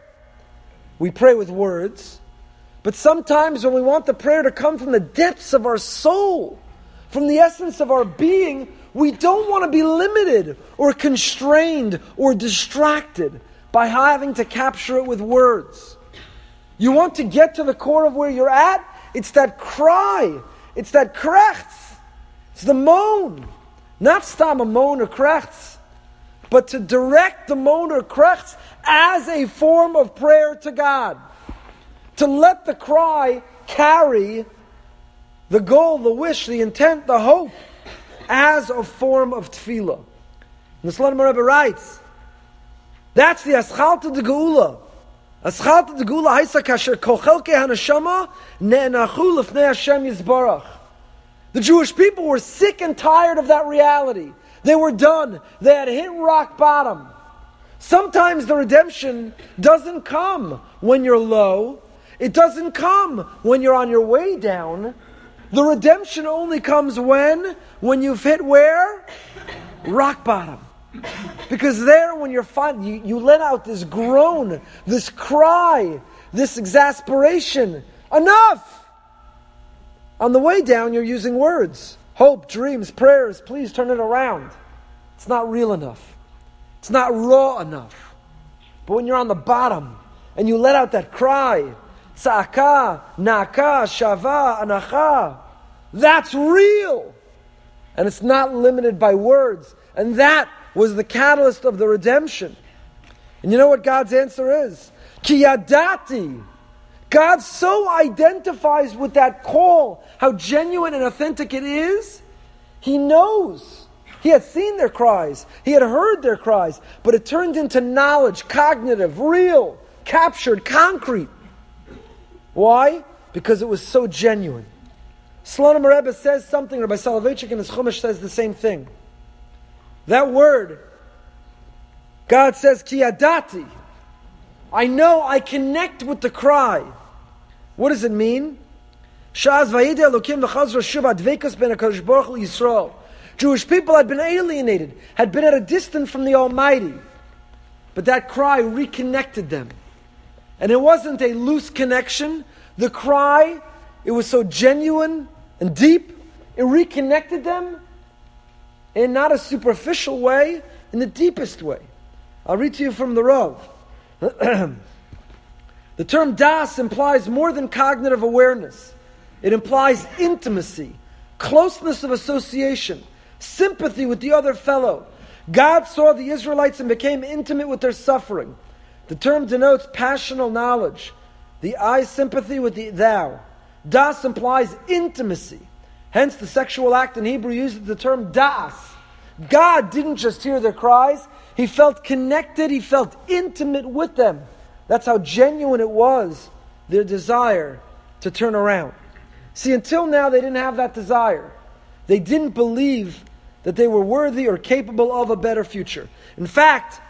We pray with words, but sometimes when we want the prayer to come from the depths of our soul, from the essence of our being, we don't want to be limited or constrained or distracted by having to capture it with words. You want to get to the core of where you're at? It's that cry. It's that krechts. It's the moan. Not stam a moan or krechts, but to direct the moan or krechts as a form of prayer to God. To let the cry carry the goal, the wish, the intent, the hope as a form of tefillah. And the Slonim Rebbe writes, that's the aschalta de geula. Aschalta de geula haisa kasher kochelke hanashama ne'enachu lefnei Hashem yizbarach. The Jewish people were sick and tired of that reality. They were done. They had hit rock bottom. Sometimes the redemption doesn't come when you're low. It doesn't come when you're on your way down. The redemption only comes when? When you've hit where? Rock bottom. Because there, when you're fine, you, you let out this groan, this cry, this exasperation. Enough! On the way down, you're using words hope, dreams, prayers. Please turn it around. It's not real enough, it's not raw enough. But when you're on the bottom and you let out that cry, Tzaka, Naka, Shava, Anacha. That's real. And it's not limited by words. And that was the catalyst of the redemption. And you know what God's answer is? Kiyadati. God so identifies with that call, how genuine and authentic it is. He knows. He had seen their cries, he had heard their cries, but it turned into knowledge, cognitive, real, captured, concrete. Why? Because it was so genuine. Slonim Rebbe says something, Rabbi Soloveitchik in his Chumash says the same thing. That word, God says, Kiyadati. I know, I connect with the cry. What does it mean? Jewish people had been alienated, had been at a distance from the Almighty. But that cry reconnected them. And it wasn't a loose connection. The cry, it was so genuine and deep, it reconnected them in not a superficial way, in the deepest way. I'll read to you from the Rav. the term das implies more than cognitive awareness. It implies intimacy, closeness of association, sympathy with the other fellow. God saw the Israelites and became intimate with their suffering. The term denotes passional knowledge, the I sympathy with the thou. Das implies intimacy. Hence, the sexual act in Hebrew uses the term das. God didn't just hear their cries, He felt connected, He felt intimate with them. That's how genuine it was, their desire to turn around. See, until now, they didn't have that desire. They didn't believe that they were worthy or capable of a better future. In fact,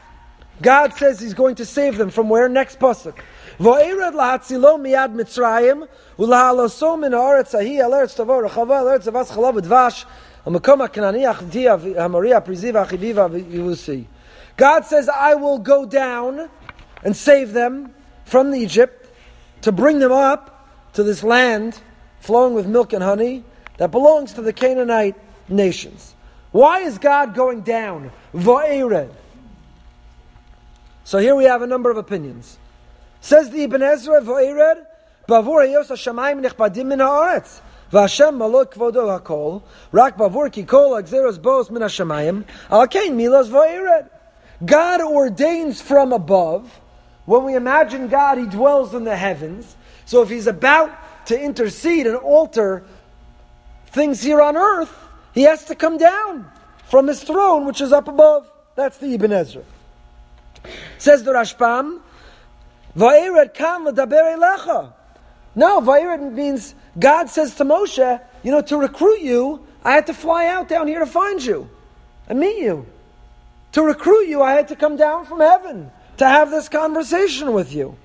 God says He's going to save them from where? Next pasuk. Vo'ered lahatzilo miyad Mitzrayim ulahaloso min haaretz ahi al eretz tavo rechava al eretz avas chalav v'dvash ha'makom ha'kanani achdi ha'maria prizi v'achivi v'yivusi. God says, I will go down and save them from Egypt to bring them up to this land flowing with milk and honey that belongs to the Canaanite nations. Why is God going down? Va'ired. So here we have a number of opinions. Says the Ibn Ezra Va'ired, Bavur Hayos Hashemayim Nechbadim Min Ha'aretz. Vashem Malot Kvodo Hakol, Rak Bavur Ki Kol Agzeros Bos Min Hashemayim, Al Kain Milos Va'ired. God ordains from above. When we imagine God, He dwells in the heavens. So if He's about to intercede and alter things here on earth, He has to come down from His throne, which is up above. That's the Ibn Ezra. Says the Rashbam, Va'ired kam l'daber elecha. No, Va'ired means God says to Moshe, you know, to recruit you, I had to fly out down here to find you and meet you. To recruit you, I had to come down from heaven to have this conversation with you.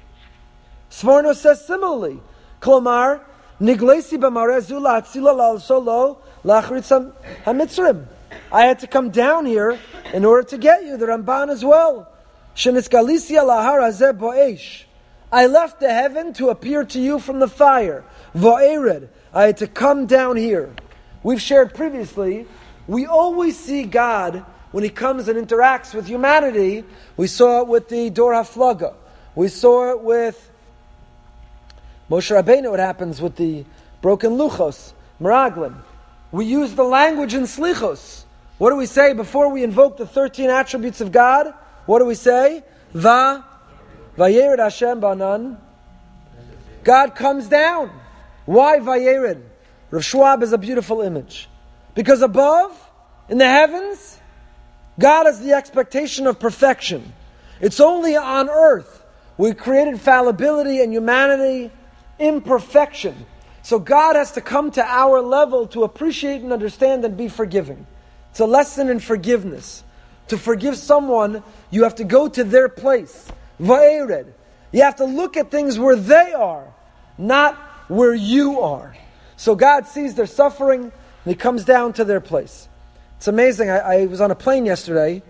Sforno says similarly, Klomar, Niglesi b'marezu la'atzila solo la'achritzam hamitzrim. I had to come down here in order to get you, the Ramban as well. Shenitzgalisia lahar bo'esh. I left the heaven to appear to you from the fire. Va'ered. I had to come down here. We've shared previously, we always see God when He comes and interacts with humanity. We saw it with the Dor HaFlaga. We saw it with Moshe Rabbeinu, what happens with the broken luchos, meraglim. We use the language in slichos. What do we say before we invoke the 13 attributes of God? What do we say? Va, Vayered Hashem Banan. God comes down. Why Vayered? Rav Schwab is a beautiful image. Because above, in the heavens, God is the expectation of perfection. It's only on earth we created fallibility and humanity, imperfection. So God has to come to our level to appreciate and understand and be forgiving. It's a lesson in forgiveness. To forgive someone, you have to go to their place. Vaered. You have to look at things where they are, not where you are. So God sees their suffering and He comes down to their place. It's amazing. I, I was on a plane yesterday,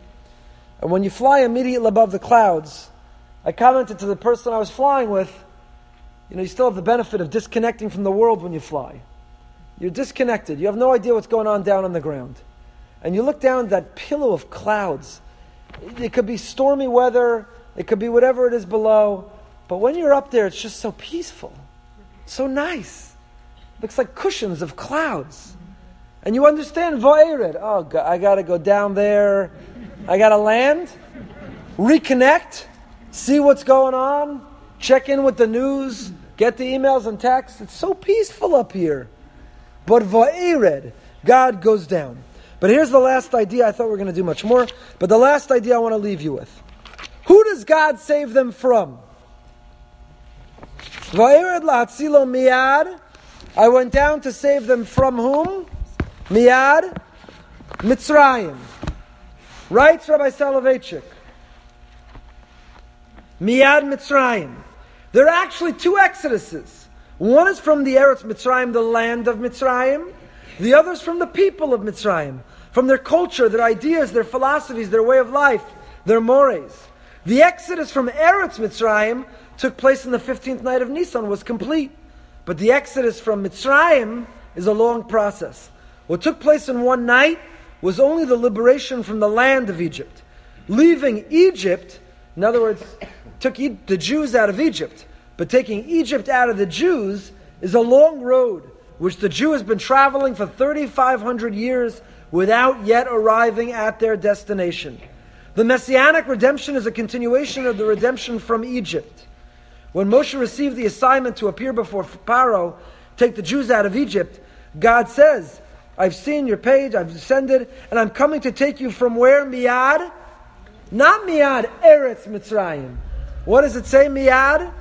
and when you fly immediately above the clouds, I commented to the person I was flying with, you know, you still have the benefit of disconnecting from the world when you fly. You're disconnected. You have no idea what's going on down on the ground. And you look down that pillow of clouds. It could be stormy weather, it could be whatever it is below. But when you're up there, it's just so peaceful, so nice. looks like cushions of clouds. And you understand Va'irid. Oh, I got to go down there. I got to land, reconnect, see what's going on, check in with the news, get the emails and texts. It's so peaceful up here. But Va'irid, God goes down. But here's the last idea. I thought we were going to do much more. But the last idea I want to leave you with. Who does God save them from? I went down to save them from whom? Miyad, Mitzrayim. Writes Rabbi Soloveitchik. Miyad Mitzrayim. There are actually two exoduses. One is from the Eretz Mitzrayim, the land of Mitzrayim. The others from the people of Mitzrayim, from their culture, their ideas, their philosophies, their way of life, their mores. The exodus from Eretz Mitzrayim took place in the 15th night of Nisan, was complete. But the exodus from Mitzrayim is a long process. What took place in one night was only the liberation from the land of Egypt. Leaving Egypt, in other words, took the Jews out of Egypt, but taking Egypt out of the Jews is a long road which the Jew has been traveling for 3,500 years without yet arriving at their destination. The messianic redemption is a continuation of the redemption from Egypt. When Moshe received the assignment to appear before Pharaoh, take the Jews out of Egypt, God says, I've seen your page, I've descended, and I'm coming to take you from where? Miyad? Not Miyad, Eretz Mitzrayim. What does it say, Miyad?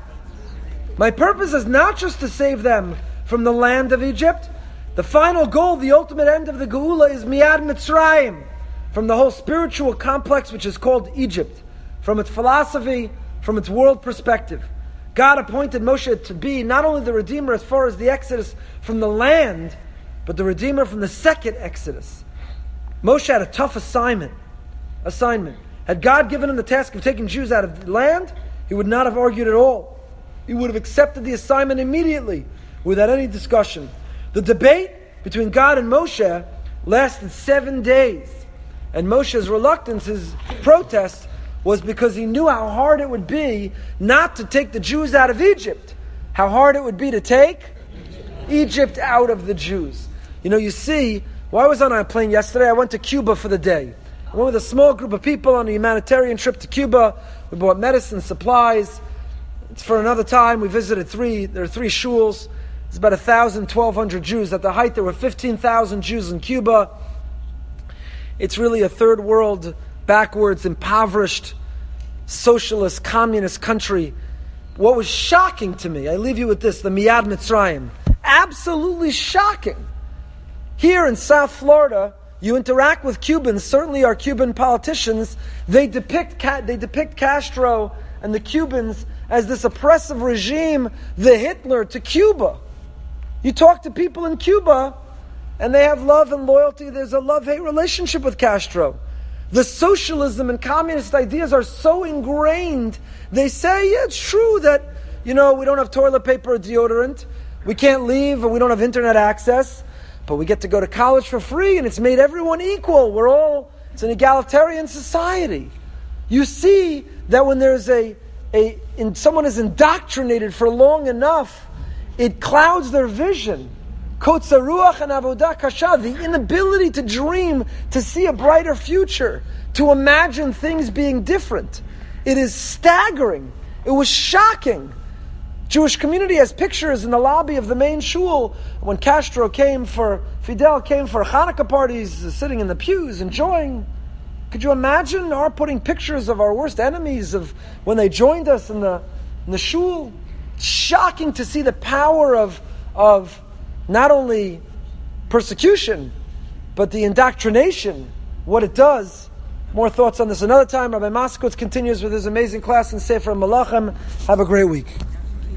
My purpose is not just to save them from the land of Egypt. The final goal, the ultimate end of the Geula is Miyad Mitzrayim, from the whole spiritual complex which is called Egypt, from its philosophy, from its world perspective. God appointed Moshe to be not only the Redeemer as far as the Exodus from the land, but the Redeemer from the second Exodus. Moshe had a tough assignment. Assignment. Had God given him the task of taking Jews out of the land, he would not have argued at all. He would have accepted the assignment immediately without any discussion. The debate between God and Moshe lasted seven days. And Moshe's reluctance, his protest, was because he knew how hard it would be not to take the Jews out of Egypt. How hard it would be to take Egypt out of the Jews. You know, you see, well, I was on a plane yesterday. I went to Cuba for the day. I went with a small group of people on a humanitarian trip to Cuba. We bought medicine, supplies. It's for another time. We visited three, there are three shuls. It's about 1,000, 1,200 Jews. At the height, there were 15,000 Jews in Cuba. It's really a third world, backwards, impoverished, socialist, communist country. What was shocking to me, I leave you with this the Miyad Mitzrayim. Absolutely shocking. Here in South Florida, you interact with Cubans, certainly our Cuban politicians, they depict, they depict Castro and the Cubans as this oppressive regime, the Hitler to Cuba. You talk to people in Cuba, and they have love and loyalty. There's a love hate relationship with Castro. The socialism and communist ideas are so ingrained. They say, yeah, it's true that, you know, we don't have toilet paper or deodorant. We can't leave and we don't have internet access. But we get to go to college for free and it's made everyone equal. We're all, it's an egalitarian society. You see that when there's a, a in, someone is indoctrinated for long enough, it clouds their vision. Kotzer ruach and avodah kasha, the inability to dream, to see a brighter future, to imagine things being different. It is staggering. It was shocking. Jewish community has pictures in the lobby of the main shul when Castro came for, Fidel came for Hanukkah parties, sitting in the pews, enjoying. Could you imagine our putting pictures of our worst enemies of when they joined us in the, in the shul? Shocking to see the power of, of not only persecution, but the indoctrination, what it does. More thoughts on this another time. Rabbi Moskowitz continues with his amazing class in Sefer Malachim. Have a great week.